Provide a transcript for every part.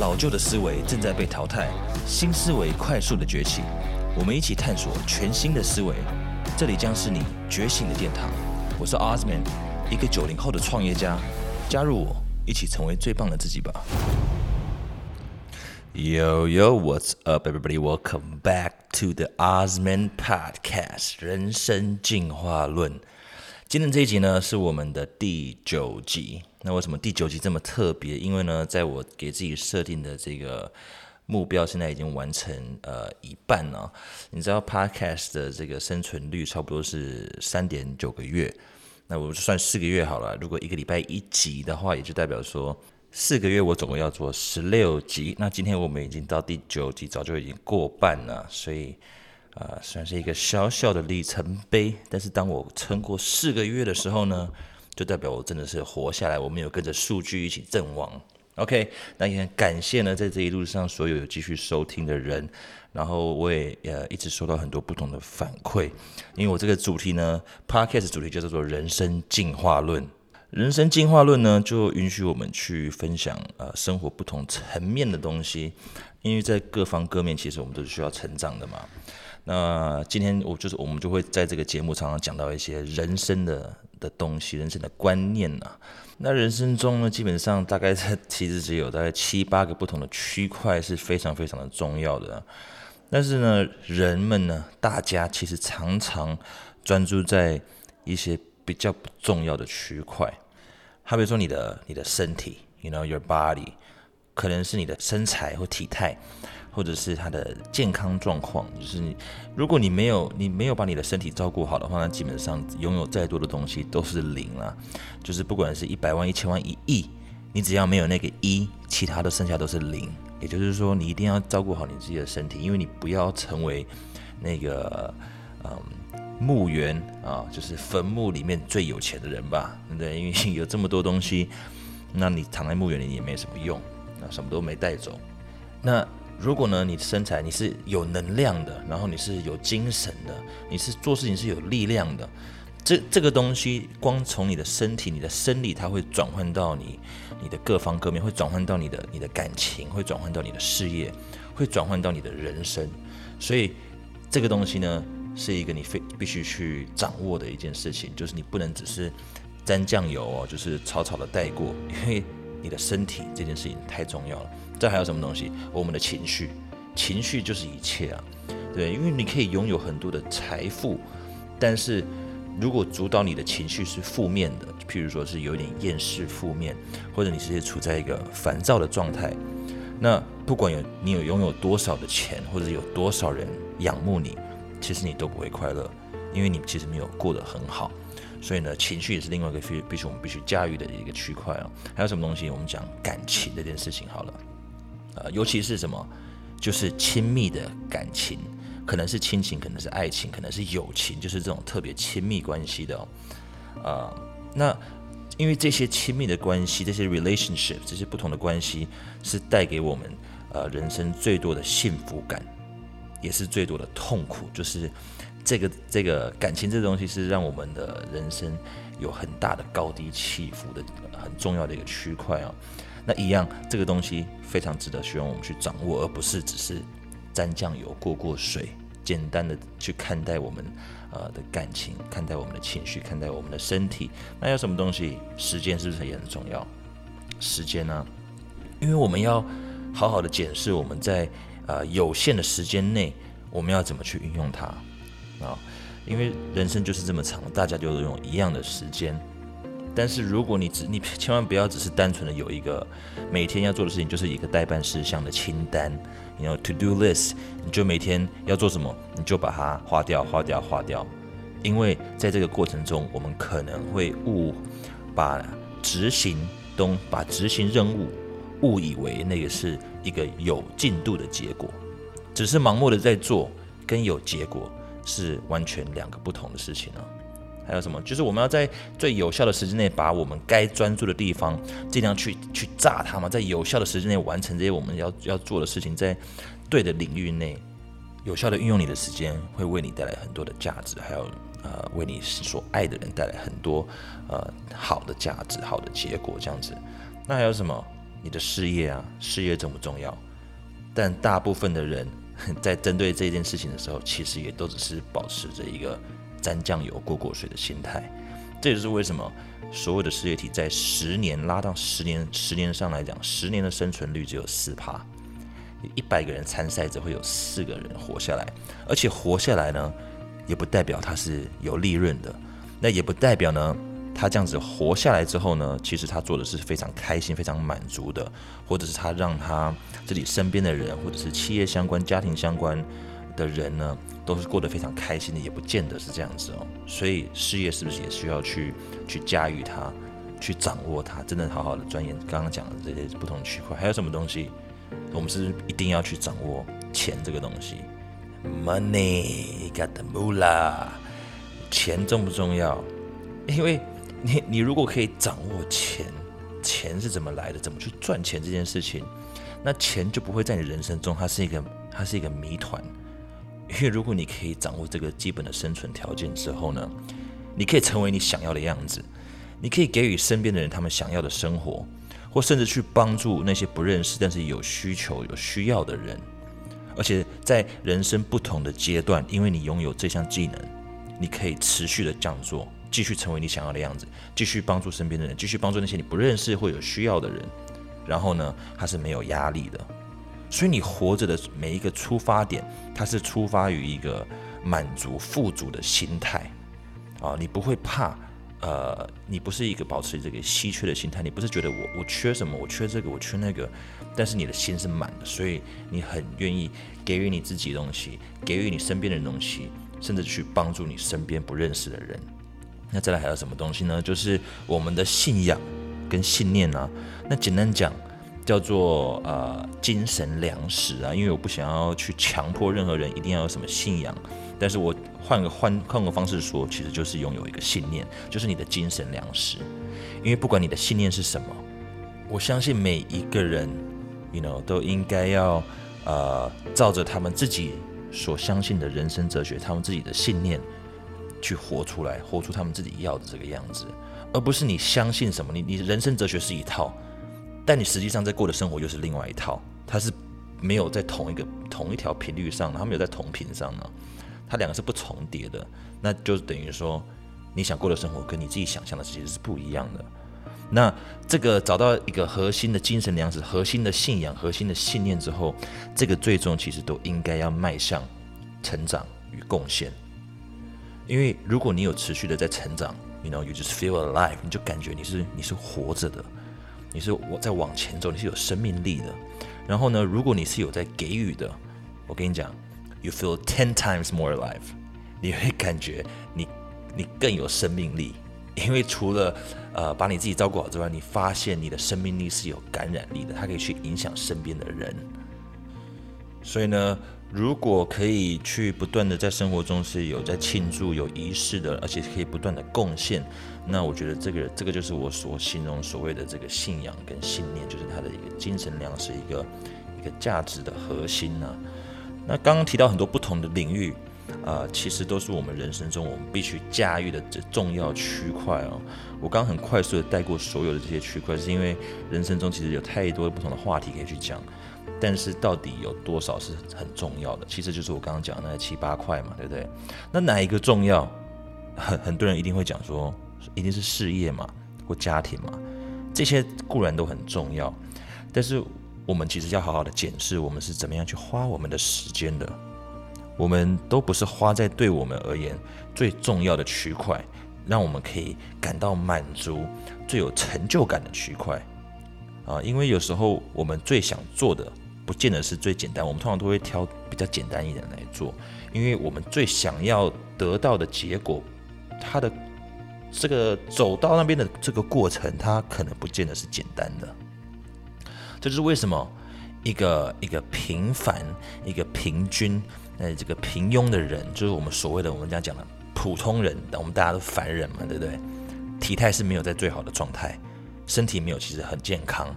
老旧的思维正在被淘汰，新思维快速的崛起。我们一起探索全新的思维，这里将是你觉醒的殿堂。我是 Osman，一个九零后的创业家。加入我，一起成为最棒的自己吧。Yo yo, what's up, everybody? Welcome back to the Osman Podcast，人生进化论。今天这一集呢，是我们的第九集。那为什么第九集这么特别？因为呢，在我给自己设定的这个目标，现在已经完成呃一半了。你知道，Podcast 的这个生存率差不多是三点九个月。那我就算四个月好了。如果一个礼拜一集的话，也就代表说四个月我总共要做十六集。那今天我们已经到第九集，早就已经过半了，所以。啊，算是一个小小的里程碑。但是当我撑过四个月的时候呢，就代表我真的是活下来。我们有跟着数据一起阵亡。OK，那也很感谢呢，在这一路上所有有继续收听的人。然后我也呃一直收到很多不同的反馈，因为我这个主题呢，Podcast 主题就叫做人生进化论。人生进化论呢，就允许我们去分享呃生活不同层面的东西，因为在各方各面，其实我们都是需要成长的嘛。那今天我就是我们就会在这个节目常常讲到一些人生的的东西，人生的观念呐。那人生中呢，基本上大概在 其实只有大概七八个不同的区块是非常非常的重要的。但是呢，人们呢，大家其实常常专注在一些比较不重要的区块，好比说你的你的身体，you know your body，可能是你的身材或体态。或者是他的健康状况，就是你，如果你没有你没有把你的身体照顾好的话，那基本上拥有再多的东西都是零了。就是不管是一百万、一千万、一亿，你只要没有那个一，其他的剩下都是零。也就是说，你一定要照顾好你自己的身体，因为你不要成为那个嗯墓园啊，就是坟墓里面最有钱的人吧，对不对？因为 有这么多东西，那你躺在墓园里也没什么用，那什么都没带走，那。如果呢，你身材你是有能量的，然后你是有精神的，你是做事情是有力量的，这这个东西光从你的身体、你的生理，它会转换到你你的各方各面，会转换到你的你的感情，会转换到你的事业，会转换到你的人生。所以这个东西呢，是一个你非必须去掌握的一件事情，就是你不能只是沾酱油哦，就是草草的带过，因为你的身体这件事情太重要了。这还有什么东西？我们的情绪，情绪就是一切啊，对，因为你可以拥有很多的财富，但是如果主导你的情绪是负面的，譬如说是有点厌世、负面，或者你是处在一个烦躁的状态，那不管有你有拥有多少的钱，或者有多少人仰慕你，其实你都不会快乐，因为你其实没有过得很好。所以呢，情绪也是另外一个必必须我们必须驾驭的一个区块啊。还有什么东西？我们讲感情这件事情好了。呃，尤其是什么，就是亲密的感情，可能是亲情，可能是爱情，可能是友情，就是这种特别亲密关系的。哦呃，那因为这些亲密的关系，这些 relationship，这些不同的关系，是带给我们呃人生最多的幸福感，也是最多的痛苦。就是这个这个感情这东西，是让我们的人生有很大的高低起伏的很重要的一个区块啊。那一样，这个东西非常值得希望我们去掌握，而不是只是沾酱油过过水，简单的去看待我们呃的感情，看待我们的情绪，看待我们的身体。那有什么东西？时间是不是也很重要？时间呢？因为我们要好好的检视我们在呃有限的时间内，我们要怎么去运用它啊？因为人生就是这么长，大家就用一样的时间。但是如果你只你千万不要只是单纯的有一个每天要做的事情，就是一个代办事项的清单，你要 to do list，你就每天要做什么，你就把它划掉、划掉、划掉。因为在这个过程中，我们可能会误把执行东把执行任务误以为那个是一个有进度的结果，只是盲目的在做，跟有结果是完全两个不同的事情啊。还有什么？就是我们要在最有效的时间内，把我们该专注的地方尽量去去炸它嘛，在有效的时间内完成这些我们要要做的事情，在对的领域内有效的运用你的时间，会为你带来很多的价值，还有呃为你所爱的人带来很多呃好的价值、好的结果这样子。那还有什么？你的事业啊，事业重不重要？但大部分的人在针对这件事情的时候，其实也都只是保持着一个沾酱油过过水的心态。这也是为什么所有的事业体在十年拉到十年，十年上来讲，十年的生存率只有四趴。一百个人参赛者会有四个人活下来，而且活下来呢，也不代表他是有利润的，那也不代表呢。他这样子活下来之后呢，其实他做的是非常开心、非常满足的，或者是他让他自己身边的人，或者是企业相关、家庭相关的人呢，都是过得非常开心的，也不见得是这样子哦。所以事业是不是也需要去去驾驭它，去掌握它，真的好好的钻研刚刚讲的这些不同区块，还有什么东西，我们是是一定要去掌握钱这个东西，money got the moolah，钱重不重要？因为你你如果可以掌握钱，钱是怎么来的，怎么去赚钱这件事情，那钱就不会在你人生中，它是一个它是一个谜团。因为如果你可以掌握这个基本的生存条件之后呢，你可以成为你想要的样子，你可以给予身边的人他们想要的生活，或甚至去帮助那些不认识但是有需求有需要的人。而且在人生不同的阶段，因为你拥有这项技能，你可以持续的这样做。继续成为你想要的样子，继续帮助身边的人，继续帮助那些你不认识或有需要的人。然后呢，他是没有压力的。所以你活着的每一个出发点，它是出发于一个满足、富足的心态啊！你不会怕，呃，你不是一个保持这个稀缺的心态，你不是觉得我我缺什么，我缺这个，我缺那个，但是你的心是满的，所以你很愿意给予你自己东西，给予你身边的东西，甚至去帮助你身边不认识的人。那再来还有什么东西呢？就是我们的信仰跟信念啊。那简单讲，叫做呃精神粮食啊。因为我不想要去强迫任何人一定要有什么信仰，但是我换个换换个方式说，其实就是拥有一个信念，就是你的精神粮食。因为不管你的信念是什么，我相信每一个人，you know，都应该要呃照着他们自己所相信的人生哲学，他们自己的信念。去活出来，活出他们自己要的这个样子，而不是你相信什么，你你人生哲学是一套，但你实际上在过的生活又是另外一套，它是没有在同一个同一条频率上，它没有在同频上呢，它两个是不重叠的，那就等于说你想过的生活跟你自己想象的其实是不一样的。那这个找到一个核心的精神粮食、核心的信仰、核心的信念之后，这个最终其实都应该要迈向成长与贡献。因为如果你有持续的在成长，you know you just feel alive，你就感觉你是你是活着的，你是我在往前走，你是有生命力的。然后呢，如果你是有在给予的，我跟你讲，you feel ten times more alive，你会感觉你你更有生命力。因为除了呃把你自己照顾好之外，你发现你的生命力是有感染力的，它可以去影响身边的人。所以呢。如果可以去不断的在生活中是有在庆祝、有仪式的，而且可以不断的贡献，那我觉得这个这个就是我所形容所谓的这个信仰跟信念，就是它的一个精神粮食，一个一个价值的核心呢。那刚刚提到很多不同的领域，啊，其实都是我们人生中我们必须驾驭的这重要区块哦。我刚刚很快速的带过所有的这些区块，是因为人生中其实有太多不同的话题可以去讲。但是到底有多少是很重要的？其实就是我刚刚讲的那七八块嘛，对不对？那哪一个重要？很很多人一定会讲说，一定是事业嘛，或家庭嘛，这些固然都很重要。但是我们其实要好好的检视，我们是怎么样去花我们的时间的。我们都不是花在对我们而言最重要的区块，让我们可以感到满足、最有成就感的区块啊。因为有时候我们最想做的。不见得是最简单，我们通常都会挑比较简单一点来做，因为我们最想要得到的结果，它的这个走到那边的这个过程，它可能不见得是简单的。这就是为什么一个一个平凡、一个平均、呃这个平庸的人，就是我们所谓的我们这样讲的普通人，我们大家都凡人嘛，对不对？体态是没有在最好的状态，身体没有其实很健康。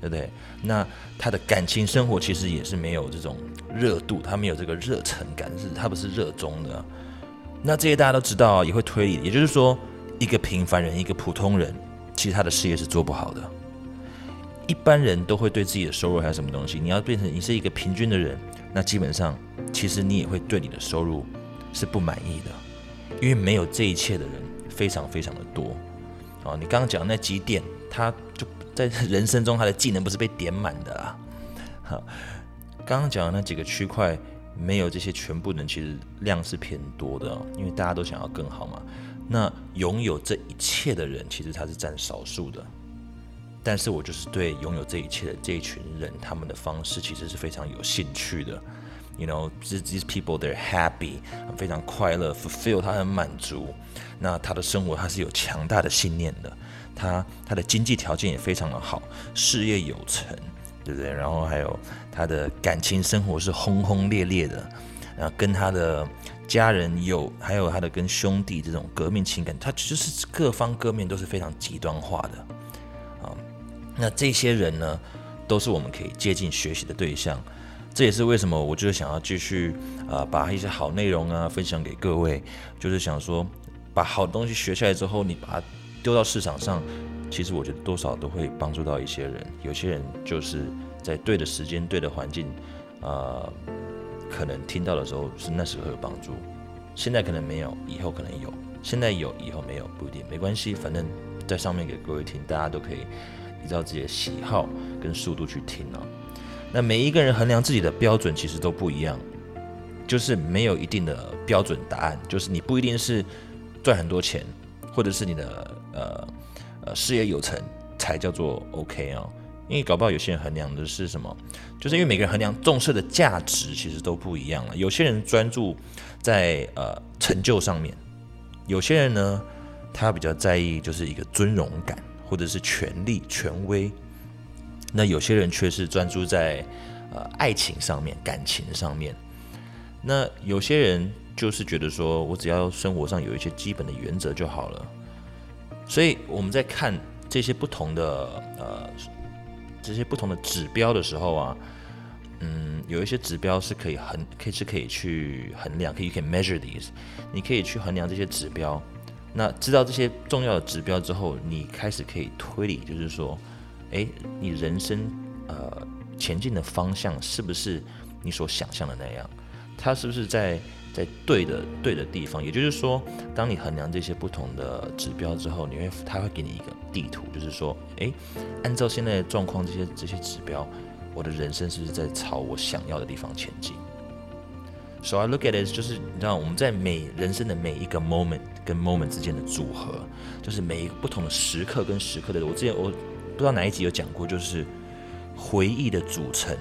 对不对？那他的感情生活其实也是没有这种热度，他没有这个热忱感，是他不是热衷的。那这些大家都知道，也会推理。也就是说，一个平凡人，一个普通人，其实他的事业是做不好的。一般人都会对自己的收入还有什么东西，你要变成你是一个平均的人，那基本上其实你也会对你的收入是不满意的，因为没有这一切的人非常非常的多。哦，你刚刚讲那几点，他就在人生中他的技能不是被点满的啊。好，刚刚讲的那几个区块没有这些全部人，其实量是偏多的，因为大家都想要更好嘛。那拥有这一切的人，其实他是占少数的。但是我就是对拥有这一切的这一群人，他们的方式其实是非常有兴趣的。You know, these people they're happy，非常快乐，fulfill，他很满足。那他的生活他是有强大的信念的，他他的经济条件也非常的好，事业有成，对不对？然后还有他的感情生活是轰轰烈烈的，然后跟他的家人有，还有他的跟兄弟这种革命情感，他就是各方各面都是非常极端化的啊。那这些人呢，都是我们可以接近学习的对象。这也是为什么我就是想要继续啊，把一些好内容啊分享给各位。就是想说，把好东西学下来之后，你把它丢到市场上，其实我觉得多少都会帮助到一些人。有些人就是在对的时间、对的环境，呃，可能听到的时候是那时候有帮助。现在可能没有，以后可能有；现在有，以后没有，不一定，没关系。反正在上面给各位听，大家都可以。依照自己的喜好跟速度去听哦，那每一个人衡量自己的标准其实都不一样，就是没有一定的标准答案，就是你不一定是赚很多钱，或者是你的呃呃事业有成才叫做 OK 啊，因为搞不好有些人衡量的是什么，就是因为每个人衡量重视的价值其实都不一样了，有些人专注在呃成就上面，有些人呢他比较在意就是一个尊荣感。或者是权力、权威，那有些人却是专注在呃爱情上面、感情上面。那有些人就是觉得说，我只要生活上有一些基本的原则就好了。所以我们在看这些不同的呃这些不同的指标的时候啊，嗯，有一些指标是可以衡，可以是可以去衡量，可以可以 measure these，你可以去衡量这些指标。那知道这些重要的指标之后，你开始可以推理，就是说，诶，你人生呃前进的方向是不是你所想象的那样？它是不是在在对的对的地方？也就是说，当你衡量这些不同的指标之后，你会他会给你一个地图，就是说，诶，按照现在的状况，这些这些指标，我的人生是不是在朝我想要的地方前进？So I look at it，就是你知道我们在每人生的每一个 moment 跟 moment 之间的组合，就是每一个不同的时刻跟时刻的。我之前我不知道哪一集有讲过，就是回忆的组成，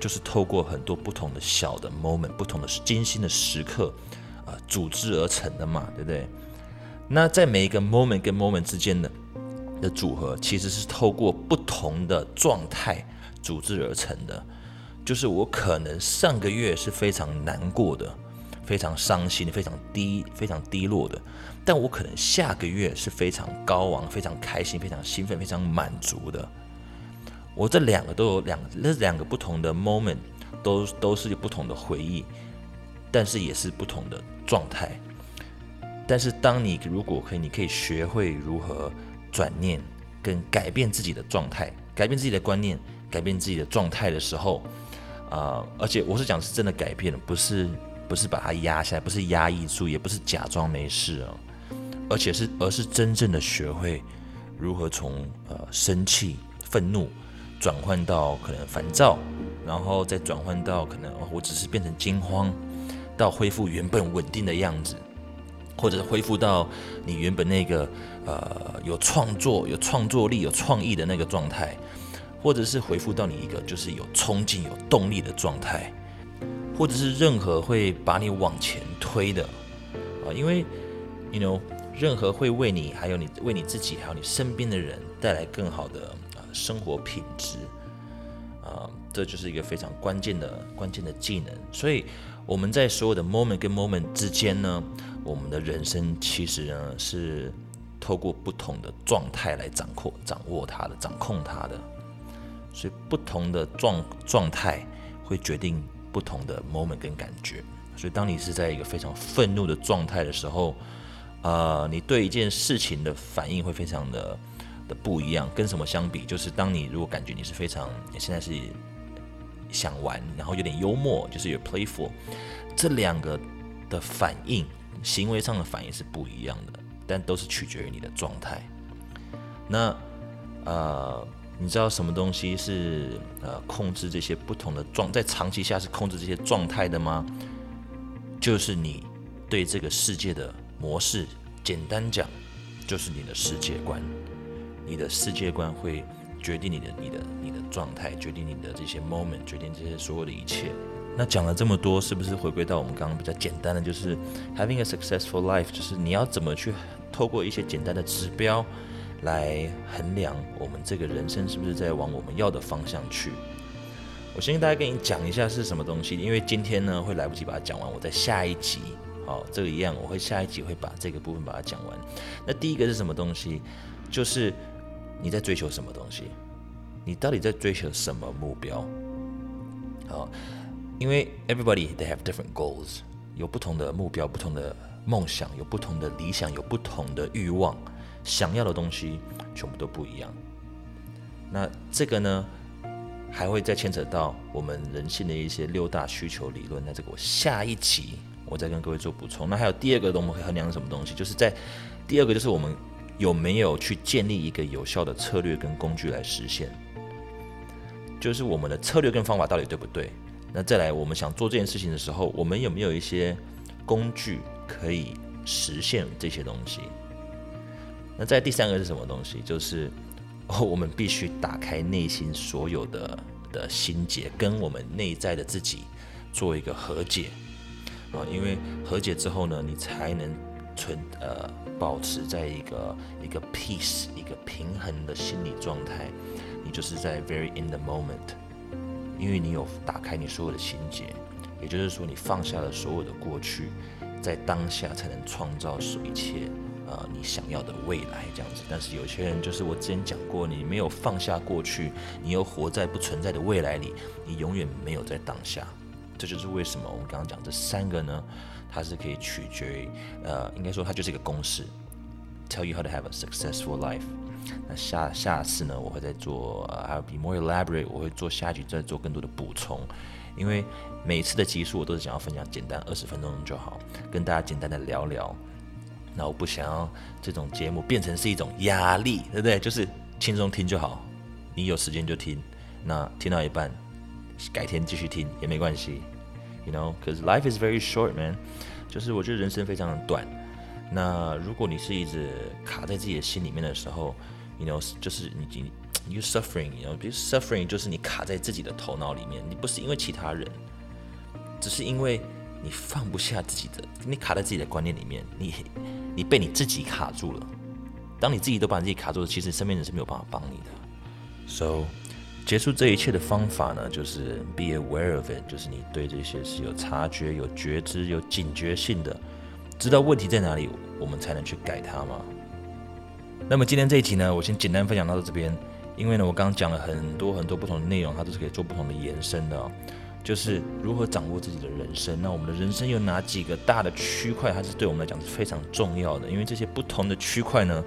就是透过很多不同的小的 moment，不同的精心的时刻啊组织而成的嘛，对不对？那在每一个 moment 跟 moment 之间的的组合，其实是透过不同的状态组织而成的。就是我可能上个月是非常难过的，非常伤心、非常低、非常低落的，但我可能下个月是非常高昂、非常开心、非常兴奋、非常满足的。我这两个都有两，那两个不同的 moment 都都是不同的回忆，但是也是不同的状态。但是当你如果可以，你可以学会如何转念跟改变自己的状态，改变自己的观念，改变自己的状态的时候。啊，而且我是讲是真的改变了，不是不是把它压下来，不是压抑住，也不是假装没事哦，而且是而是真正的学会如何从呃生气、愤怒转换到可能烦躁，然后再转换到可能我只是变成惊慌，到恢复原本稳定的样子，或者是恢复到你原本那个呃有创作、有创作力、有创意的那个状态。或者是回复到你一个就是有冲劲、有动力的状态，或者是任何会把你往前推的啊，因为，you know，任何会为你、还有你为你自己、还有你身边的人带来更好的生活品质啊，这就是一个非常关键的关键的技能。所以我们在所有的 moment 跟 moment 之间呢，我们的人生其实呢是透过不同的状态来掌控、掌握它的、掌控它的。所以不同的状状态会决定不同的 moment 跟感觉。所以当你是在一个非常愤怒的状态的时候，呃，你对一件事情的反应会非常的的不一样，跟什么相比？就是当你如果感觉你是非常现在是想玩，然后有点幽默，就是有 playful，这两个的反应，行为上的反应是不一样的，但都是取决于你的状态。那呃，你知道什么东西是呃控制这些不同的状，在长期下是控制这些状态的吗？就是你对这个世界的模式，简单讲，就是你的世界观。你的世界观会决定你的、你的、你的状态，决定你的这些 moment，决定这些所有的一切。那讲了这么多，是不是回归到我们刚刚比较简单的，就是 having a successful life，就是你要怎么去透过一些简单的指标来衡量我们这个人生是不是在往我们要的方向去？我先跟大家跟你讲一下是什么东西，因为今天呢会来不及把它讲完，我在下一集，好，这个一样，我会下一集会把这个部分把它讲完。那第一个是什么东西？就是你在追求什么东西？你到底在追求什么目标？好，因为 everybody they have different goals，有不同的目标、不同的梦想、有不同的理想、有不同的欲望，想要的东西全部都不一样。那这个呢，还会再牵扯到我们人性的一些六大需求理论。那这个我下一集我再跟各位做补充。那还有第二个，我们可以衡量什么东西？就是在第二个，就是我们。有没有去建立一个有效的策略跟工具来实现？就是我们的策略跟方法到底对不对？那再来，我们想做这件事情的时候，我们有没有一些工具可以实现这些东西？那在第三个是什么东西？就是 我们必须打开内心所有的的心结，跟我们内在的自己做一个和解啊！因为和解之后呢，你才能存呃。保持在一个一个 peace 一个平衡的心理状态，你就是在 very in the moment，因为你有打开你所有的心结，也就是说你放下了所有的过去，在当下才能创造出一切呃你想要的未来这样子。但是有些人就是我之前讲过，你没有放下过去，你又活在不存在的未来里，你永远没有在当下。这就是为什么我们刚刚讲这三个呢？它是可以取决于，呃，应该说它就是一个公式，tell you how to have a successful life。那下下次呢，我会再做，还有 be more elaborate，我会做下集再做更多的补充，因为每次的集数我都是想要分享简单二十分钟就好，跟大家简单的聊聊。那我不想要这种节目变成是一种压力，对不对？就是轻松听就好，你有时间就听，那听到一半，改天继续听也没关系。You know, because life is very short, man. 就是我觉得人生非常的短。那如果你是一直卡在自己的心里面的时候，You know，就是你你 you suffering，You know，比如 suffering 就是你卡在自己的头脑里面，你不是因为其他人，只是因为你放不下自己的，你卡在自己的观念里面，你你被你自己卡住了。当你自己都把自己卡住了，其实身边人是没有办法帮你的。So 结束这一切的方法呢，就是 be aware of it，就是你对这些是有察觉、有觉知、有警觉性的，知道问题在哪里，我们才能去改它嘛。那么今天这一集呢，我先简单分享到这边，因为呢，我刚刚讲了很多很多不同的内容，它都是可以做不同的延伸的，哦就是如何掌握自己的人生。那我们的人生有哪几个大的区块，它是对我们来讲是非常重要的，因为这些不同的区块呢，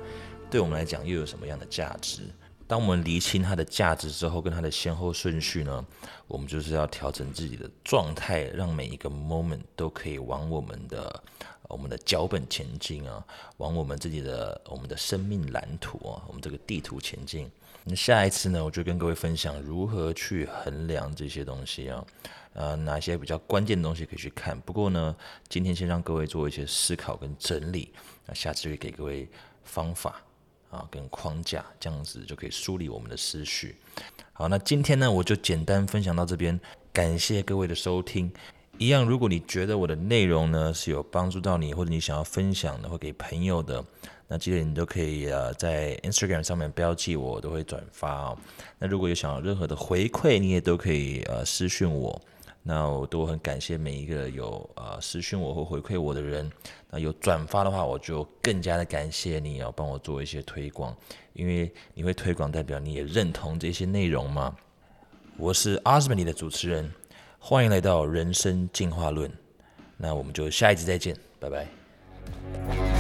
对我们来讲又有什么样的价值？当我们厘清它的价值之后，跟它的先后顺序呢，我们就是要调整自己的状态，让每一个 moment 都可以往我们的我们的脚本前进啊，往我们自己的我们的生命蓝图啊，我们这个地图前进。那下一次呢，我就跟各位分享如何去衡量这些东西啊，呃，哪些比较关键的东西可以去看。不过呢，今天先让各位做一些思考跟整理，那下次会给各位方法。啊，跟框架这样子就可以梳理我们的思绪。好，那今天呢，我就简单分享到这边，感谢各位的收听。一样，如果你觉得我的内容呢是有帮助到你，或者你想要分享的或给朋友的，那记得你都可以呃在 Instagram 上面标记我，我都会转发哦。那如果有想要任何的回馈，你也都可以呃私讯我。那我都很感谢每一个有呃私讯我或回馈我的人。那有转发的话，我就更加的感谢你要帮我做一些推广，因为你会推广，代表你也认同这些内容嘛。我是阿斯伯尼的主持人，欢迎来到人生进化论。那我们就下一集再见，拜拜。